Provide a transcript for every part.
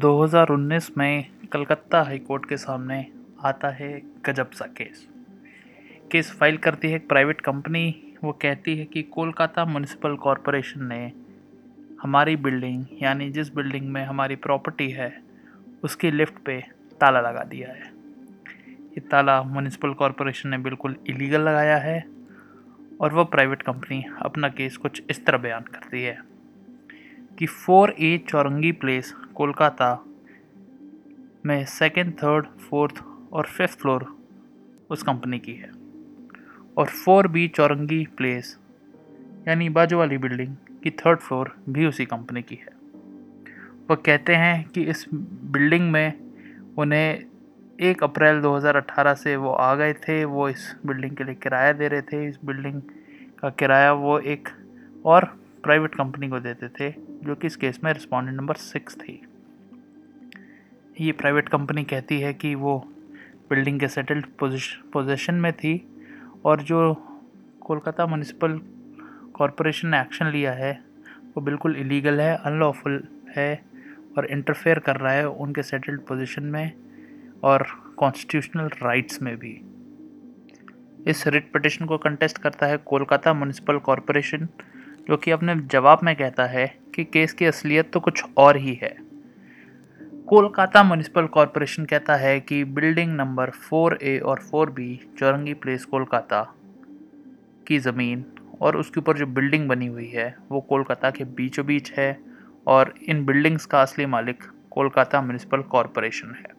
2019 में Calcutta high court के सामने आता है गजब सा केस। केस फ़ाइल करती है एक प्राइवेट कंपनी। वो कहती है कि कोलकाता म्यूनिसिपल कॉरपोरेशन ने हमारी बिल्डिंग, यानी जिस बिल्डिंग में हमारी प्रॉपर्टी है, उसकी लिफ्ट पे ताला लगा दिया है। ये ताला म्यूनिसिपल कॉरपोरेशन ने बिल्कुल इलीगल लगाया है और वो प्राइवेट कंपनी अपना केस कुछ इस तरह बयान करती है कि four A Chowringhee place Kolkata में सेकेंड थर्ड फोर्थ और फिफ्थ फ्लोर उस कंपनी की है। और फोर बी चौरंगी प्लेस यानी बाजू वाली बिल्डिंग की थर्ड फ्लोर भी उसी कंपनी की है। वो कहते हैं कि इस बिल्डिंग में उन्हें एक अप्रैल 2018 से वो आ गए थे, वो इस बिल्डिंग के लिए किराया दे रहे थे। इस बिल्डिंग का किराया वो एक और प्राइवेट कंपनी को देते थे, जो कि इस केस में रिस्पॉन्डेंट नंबर सिक्स थी। ये प्राइवेट कंपनी कहती है कि वो बिल्डिंग के सेटल्ड पोजीशन में थी और जो कोलकाता म्यूनिसिपल कॉरपोरेशन ने एक्शन लिया है, वो बिल्कुल इलीगल है अनलॉफुल है और इंटरफेयर कर रहा है उनके सेटल्ड पोजीशन में और कॉन्स्टिट्यूशनल राइट्स में भी। इस रिट पटिशन को कंटेस्ट करता है कोलकाता म्यूनिसिपल कॉरपोरेशन जो कि अपने जवाब में कहता है कि केस की असलियत तो कुछ और ही है। कोलकाता म्यूनिसिपल कॉरपोरेशन कहता है कि बिल्डिंग नंबर फोर ए और four B Chowringhee place Kolkata की ज़मीन और उसके ऊपर जो बिल्डिंग बनी हुई है, वो कोलकाता के बीचों बीच है और इन बिल्डिंग्स का असली मालिक कोलकाता म्यूनिसिपल कॉरपोरेशन है।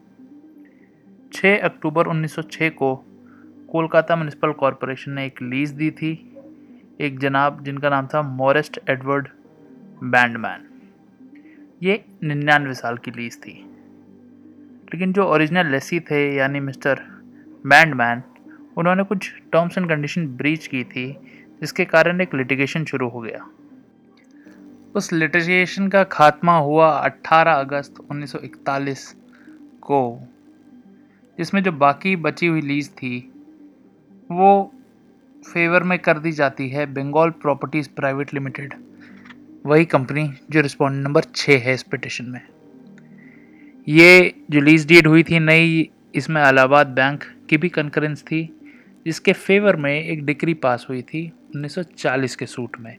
6 अक्टूबर 1906 को कोलकाता म्यूनिसिपल कॉरपोरेशन ने एक लीज़ दी थी, एक जनाब जिनका नाम था मॉरेस्ट एडवर्ड बैंडमैन ये निन्यानवे साल की लीज थी। लेकिन जो ओरिजिनल लेसी थे, यानी मिस्टर बैंडमैन उन्होंने कुछ टर्म्स एंड कंडीशन ब्रीच की थी, जिसके कारण एक लिटिगेशन शुरू हो गया। उस लिटिगेशन का खात्मा हुआ 18 अगस्त 1941 को, जिसमें जो बाकी बची हुई लीज थी, वो फेवर में कर दी जाती है, बंगाल प्रॉपर्टीज़ प्राइवेट लिमिटेड। वही कंपनी जो रिस्पॉन्डेंट नंबर छः है इस पिटिशन में। ये जो लीज डीड हुई थी नई, इसमें अलाहाबाद बैंक की भी कंकरेंस थी, जिसके फेवर में एक डिग्री पास हुई थी 1940 के सूट में।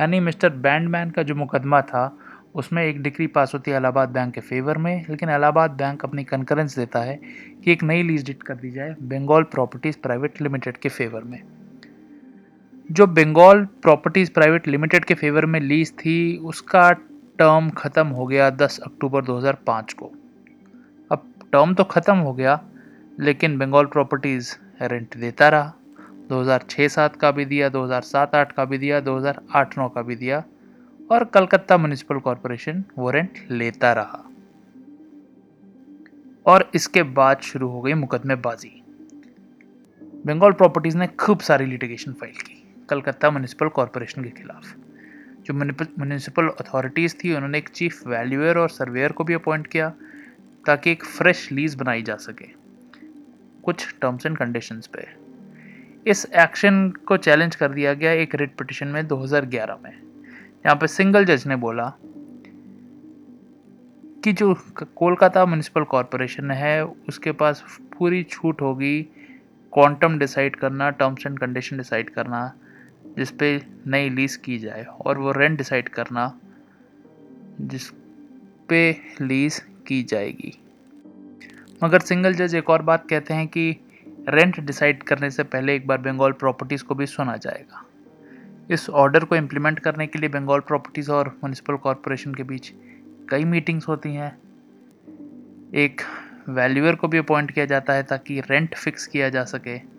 यानी मिस्टर बैंडमैन का जो मुकदमा था, उसमें एक डिग्री पास होती है इलाहाबाद बैंक के फेवर में, लेकिन इलाहाबाद बैंक अपनी कंकरेंस देता है कि एक नई लीज डिट कर दी जाए बंगाल प्रॉपर्टीज़ प्राइवेट लिमिटेड के फेवर में। जो बंगाल प्रॉपर्टीज़ प्राइवेट लिमिटेड के फेवर में लीज थी, उसका टर्म ख़त्म हो गया 10 अक्टूबर 2005 को। अब टर्म तो ख़त्म हो गया, लेकिन बंगाल प्रॉपर्टीज़ रेंट देता रहा। 2006-7 का भी दिया 2007-8 का भी दिया 2008-9 का भी दिया, और कलकत्ता म्यूनिसिपल कॉरपोरेशन वो रेंट लेता रहा। और इसके बाद शुरू हो गई मुकदमेबाजी। बंगाल प्रॉपर्टीज़ ने खूब सारी लिटिगेशन फ़ाइल की। कलकत्ता म्यूनिसिपल कॉरपोरेशन के खिलाफ। जो म्यूनिसिपल अथॉरिटीज़ थी, उन्होंने एक चीफ वैल्यूअर और सर्वेयर को भी अपॉइंट किया, ताकि एक फ्रेश लीज बनाई जा सके, कुछ टर्म्स एंड कंडीशंस पे। इस एक्शन को चैलेंज कर दिया गया एक रिट पिटिशन में 2011 में। यहाँ पे सिंगल जज ने बोला कि जो कोलकाता म्यूनसिपल कॉरपोरेशन है, उसके पास पूरी छूट होगी क्वांटम डिसाइड करना टर्म्स एंड कंडीशन डिसाइड करना जिस पे नई लीज की जाए और वो रेंट डिसाइड करना जिस पे लीज की जाएगी। मगर सिंगल जज एक और बात कहते हैं कि रेंट डिसाइड करने से पहले एक बार बंगाल प्रॉपर्टीज़ को भी सुना जाएगा। इस ऑर्डर को इम्प्लीमेंट करने के लिए बंगाल प्रॉपर्टीज़ और म्यूनसिपल कॉरपोरेशन के बीच कई मीटिंग्स होती हैं। एक वैल्यूअर को भी अपॉइंट किया जाता है ताकि रेंट फिक्स किया जा सके।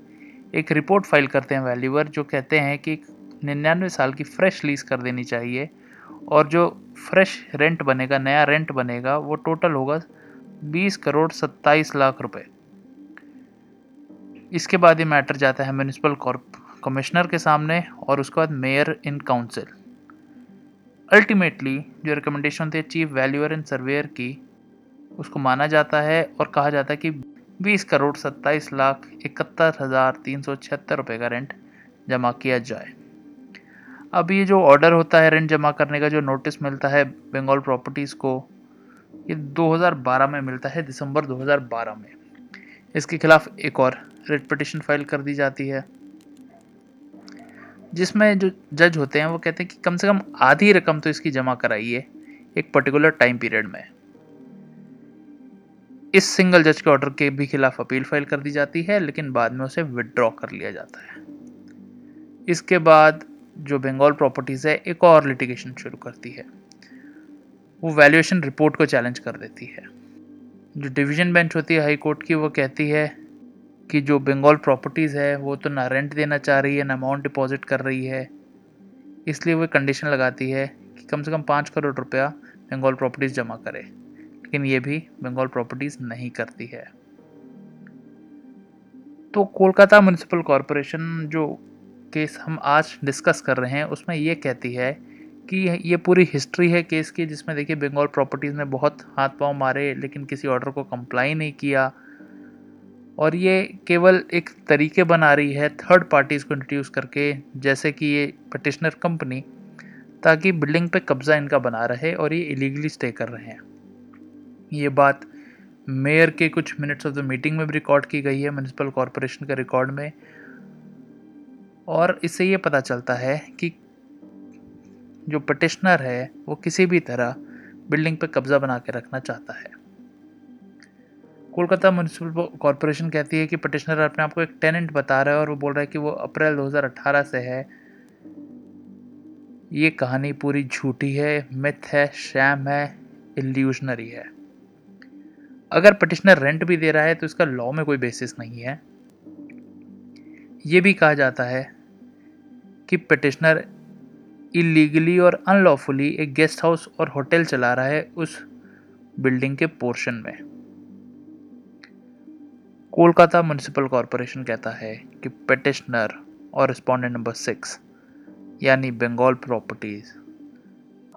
एक रिपोर्ट फ़ाइल करते हैं वैल्यूअर, जो कहते हैं कि निन्यानवे साल की फ्रेश लीज कर देनी चाहिए, और जो फ्रेश रेंट बनेगा, नया रेंट बनेगा, वो टोटल होगा बीस करोड़ सत्ताईस लाख रुपए। इसके बाद ये मैटर जाता है म्यूनिसिपल कमिश्नर के सामने, और उसके बाद मेयर इन काउंसिल। अल्टीमेटली, जो रिकमेंडेशन थी चीफ वैल्यूअर एंड सर्वेयर की, उसको माना जाता है और कहा जाता है कि 20 करोड़ 27 लाख इकहत्तर हज़ार तीन सौ छिहत्तर रुपये का रेंट जमा किया जाए। अब ये जो ऑर्डर होता है रेंट जमा करने का, जो नोटिस मिलता है बंगाल प्रॉपर्टीज़ को, ये 2012 में मिलता है, दिसंबर 2012 में। इसके खिलाफ एक और रेट पटिशन फ़ाइल कर दी जाती है, जिसमें जो जज होते हैं वो कहते हैं कि कम से कम आधी रकम तो इसकी जमा कराइए एक पर्टिकुलर टाइम पीरियड में। इस सिंगल जज के ऑर्डर के भी खिलाफ अपील फ़ाइल कर दी जाती है, लेकिन बाद में उसे विदड्रॉ कर लिया जाता है। इसके बाद जो बंगाल प्रॉपर्टीज़ है, एक और लिटिगेशन शुरू करती है। वो वैल्यूएशन रिपोर्ट को चैलेंज कर देती है। जो डिवीज़न बेंच होती है हाई कोर्ट की, वो कहती है कि जो बंगाल प्रॉपर्टीज़ है, वो तो ना रेंट देना चाह रही है, ना अमाउंट डिपॉजिट कर रही है। इसलिए वो कंडीशन लगाती है कि कम से कम पाँच करोड़ रुपया बंगाल प्रॉपर्टीज़ जमा करे। लेकिन ये भी बंगाल प्रॉपर्टीज़ नहीं करती है। तो कोलकाता म्यूनसिपल कॉरपोरेशन जो केस हम आज डिस्कस कर रहे हैं, उसमें ये कहती है कि ये पूरी हिस्ट्री है केस की, जिसमें देखिए बंगाल प्रॉपर्टीज़ ने बहुत हाथ पाँव मारे, लेकिन किसी ऑर्डर को कंप्लाई नहीं किया। और ये केवल एक तरीके बना रही है थर्ड पार्टीज़ को इंट्रोड्यूस करके, जैसे कि ये पटिशनर कंपनी ताकि बिल्डिंग पे कब्ज़ा इनका बना रहे और ये इलीगली स्टे कर रहे हैं। ये बात मेयर के कुछ मिनट्स ऑफ़ द मीटिंग में भी रिकॉर्ड की गई है म्यूनसिपल कॉरपोरेशन के रिकॉर्ड में। और इससे ये पता चलता है कि जो पटिशनर है, वो किसी भी तरह बिल्डिंग पर कब्ज़ा बना के रखना चाहता है। कोलकाता म्यूनसिपल कॉरपोरेशन कहती है कि पटिशनर अपने आप को एक टेनेंट बता रहा है और वो बोल रहा है कि वो अप्रैल 2018 से है। ये कहानी पूरी झूठी है मिथ है शैम है इल्यूशनरी है। अगर पटिशनर रेंट भी दे रहा है तो इसका लॉ में कोई बेसिस नहीं है। ये भी कहा जाता है कि पटिशनर इलीगली और अनलॉफुली एक गेस्ट हाउस और होटल चला रहा है उस बिल्डिंग के पोर्शन में। कोलकाता म्यूनसिपल कॉरपोरेशन कहता है कि पटिशनर और रिस्पोंडेंट नंबर सिक्स यानी बंगाल प्रॉपर्टीज़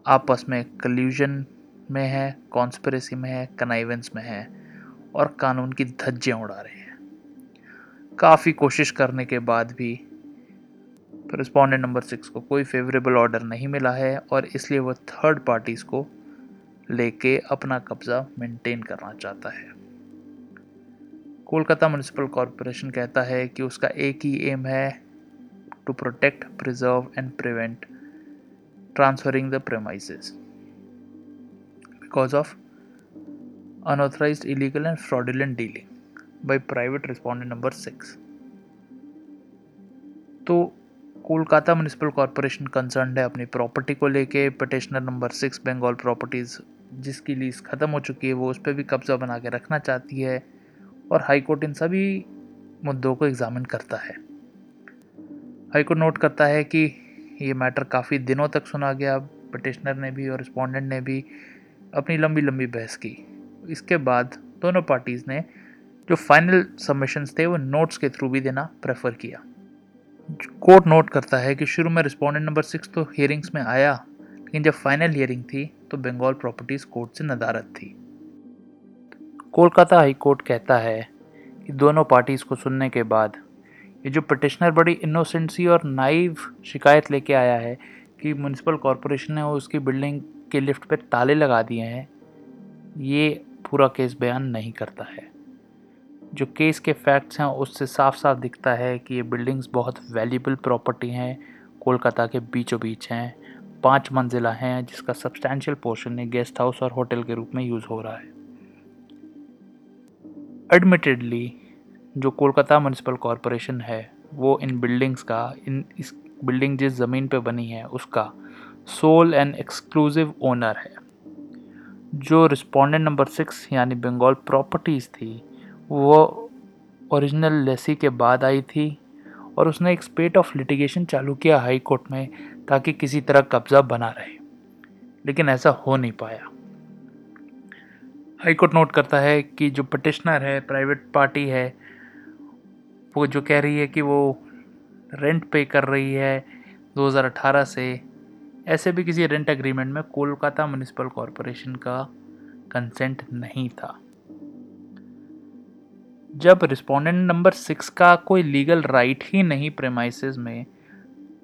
आपस में कल्यूजन में है कॉन्स्परेसी में है कनाइवेंस में है और कानून की धज्जियाँ उड़ा रहे हैं। काफ़ी कोशिश करने के बाद भी रिस्पोंडेंट नंबर सिक्स को कोई फेवरेबल ऑर्डर नहीं मिला है और इसलिए वह थर्ड पार्टीज़ को लेके अपना कब्ज़ा मेंटेन करना चाहता है। कोलकाता म्यूनसिपल कॉरपोरेशन कहता है कि उसका एक ही एम है to protect preserve and prevent transferring the premises because of unauthorise illegal and fraudulent dealing by private respondent number six तो कोलकाता म्यूनसिपल कॉरपोरेशन कंसर्न है अपनी प्रॉपर्टी को लेके petitioner number six Bengal properties जिसकी लीज ख़त्म हो चुकी है, वो उस पर भी कब्ज़ा बना के रखना चाहती है और हाई कोर्ट इन सभी मुद्दों को एग्ज़ामिन करता है। हाई कोर्ट नोट करता है कि ये मैटर काफ़ी दिनों तक सुना गया पटिशनर ने भी और रिस्पोंडेंट ने भी अपनी लंबी लंबी बहस की। इसके बाद दोनों पार्टीज़ ने जो फाइनल सबमिशंस थे, वो नोट्स के थ्रू भी देना प्रेफर किया। कोर्ट नोट करता है कि शुरू में रिस्पोंडेंट नंबर सिक्स तो हियरिंग्स में आया, लेकिन जब फाइनल हियरिंग थी तो बंगाल प्रॉपर्टीज़ कोर्ट से नदारत थी। कोलकाता हाई कोर्ट कहता है कि दोनों पार्टीज़ को सुनने के बाद ये जो पटिशनर बड़ी इनोसेंसी और नाइव शिकायत लेके आया है कि म्यूनसिपल कॉरपोरेशन ने उसकी बिल्डिंग के लिफ्ट पे ताले लगा दिए हैं, ये पूरा केस बयान नहीं करता है। जो केस के फैक्ट्स हैं, उससे साफ़ साफ़ दिखता है कि ये बिल्डिंग्स बहुत वैल्यूबल प्रॉपर्टी हैं, कोलकाता के बीचों बीच हैं, पाँच मंजिला हैं, जिसका सब्सटैंशियल पोर्शन गेस्ट हाउस और होटल के रूप में यूज़ हो रहा है। एडमिटेडली जो कोलकाता म्यूनसिपल कॉरपोरेशन है, वो इन बिल्डिंग्स का, इन इस बिल्डिंग जिस ज़मीन पे बनी है, उसका सोल एंड एक्सक्लूसिव ओनर है। जो रिस्पोंडेंट नंबर सिक्स, यानी बंगाल प्रॉपर्टीज़ थी, वो ओरिजिनल लेसी के बाद आई थी और उसने एक स्पेट ऑफ़ लिटिगेशन चालू किया हाई कोर्ट में ताकि किसी तरह कब्जा बना रहे। लेकिन ऐसा हो नहीं पाया। हाई कोर्ट नोट करता है कि जो पटिशनर है प्राइवेट पार्टी है, वो जो कह रही है कि वो रेंट पे कर रही है 2018 से ऐसे भी किसी रेंट एग्रीमेंट में कोलकाता म्यूनिसिपल कॉरपोरेशन का कंसेंट नहीं था। जब रिस्पोंडेंट नंबर सिक्स का कोई लीगल राइट ही नहीं प्रेमाइसिस में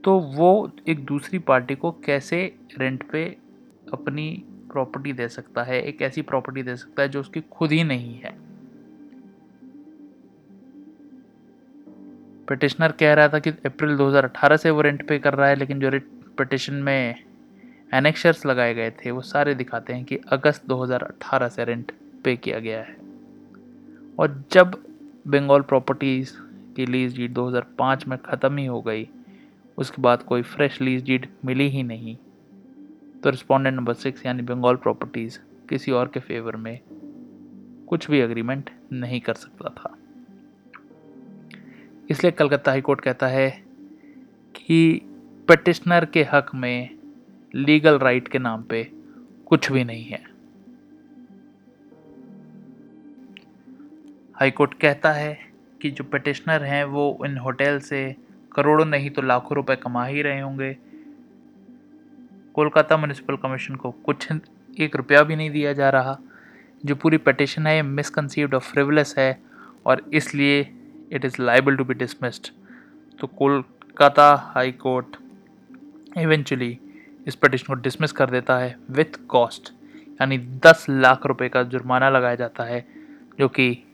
तो वो एक दूसरी पार्टी को कैसे रेंट पे अपनी प्रॉपर्टी दे सकता है? एक ऐसी प्रॉपर्टी दे सकता है जो उसकी खुद ही नहीं है। पिटिशनर कह रहा था कि अप्रैल 2018 से वो रेंट पे कर रहा है, लेकिन जो पिटिशन में एनेक्शर्स लगाए गए थे, वो सारे दिखाते हैं कि अगस्त 2018 से रेंट पे किया गया है। और जब बंगाल प्रॉपर्टीज़ की लीज डीड 2005 में ख़त्म ही हो गई, उसके बाद कोई फ्रेश लीज डीड मिली ही नहीं तो रिस्पॉन्डेंट नंबर सिक्स यानी बंगाल प्रॉपर्टीज़ किसी और के फेवर में कुछ भी एग्रीमेंट नहीं कर सकता था। इसलिए कलकत्ता हाई कोर्ट कहता है कि पटिशनर के हक में लीगल राइट के नाम पे कुछ भी नहीं है। हाई कोर्ट कहता है कि जो पटिशनर हैं, वो इन होटल से करोड़ों नहीं तो लाखों रुपए कमा ही रहे होंगे। कोलकाता म्यूनिसिपल कमीशन को कुछ एक रुपया भी नहीं दिया जा रहा। जो पूरी पटिशन है मिसकनसीव्ड और फ्रिवलेस है और इसलिए it is liable to be dismissed तो कोलकाता हाई कोर्ट इवेंचुअली इस पटिशन को डिसमिस कर देता है विथ कॉस्ट यानी दस लाख रुपए का जुर्माना लगाया जाता है, जो कि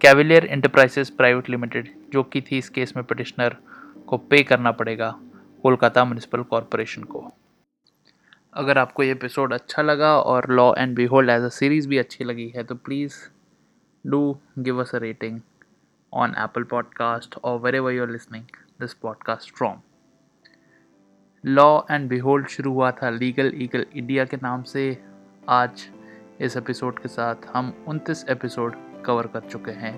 कैविलियर इंटरप्राइजेस प्राइवेट लिमिटेड जो कि थी इस केस में पटिशनर को पे करना पड़ेगा कोलकाता म्यूनिसिपल कॉरपोरेशन को। अगर आपको ये एपिसोड अच्छा लगा और law and behold as a series भी अच्छी लगी है तो please do give us a rating on Apple podcast और where wherever you're listening this podcast from law and behold शुरू हुआ था लीगल ईगल इंडिया के नाम से। आज इस एपिसोड के साथ हम उनतीस एपिसोड कवर कर चुके हैं।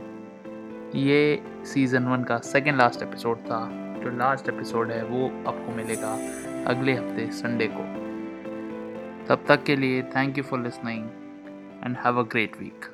ये सीज़न वन का सेकेंड लास्ट एपिसोड था। जो लास्ट एपिसोड है, वो आपको मिलेगा अगले हफ़्ते संडे को। तब तक के लिए thank you for listening and have a great week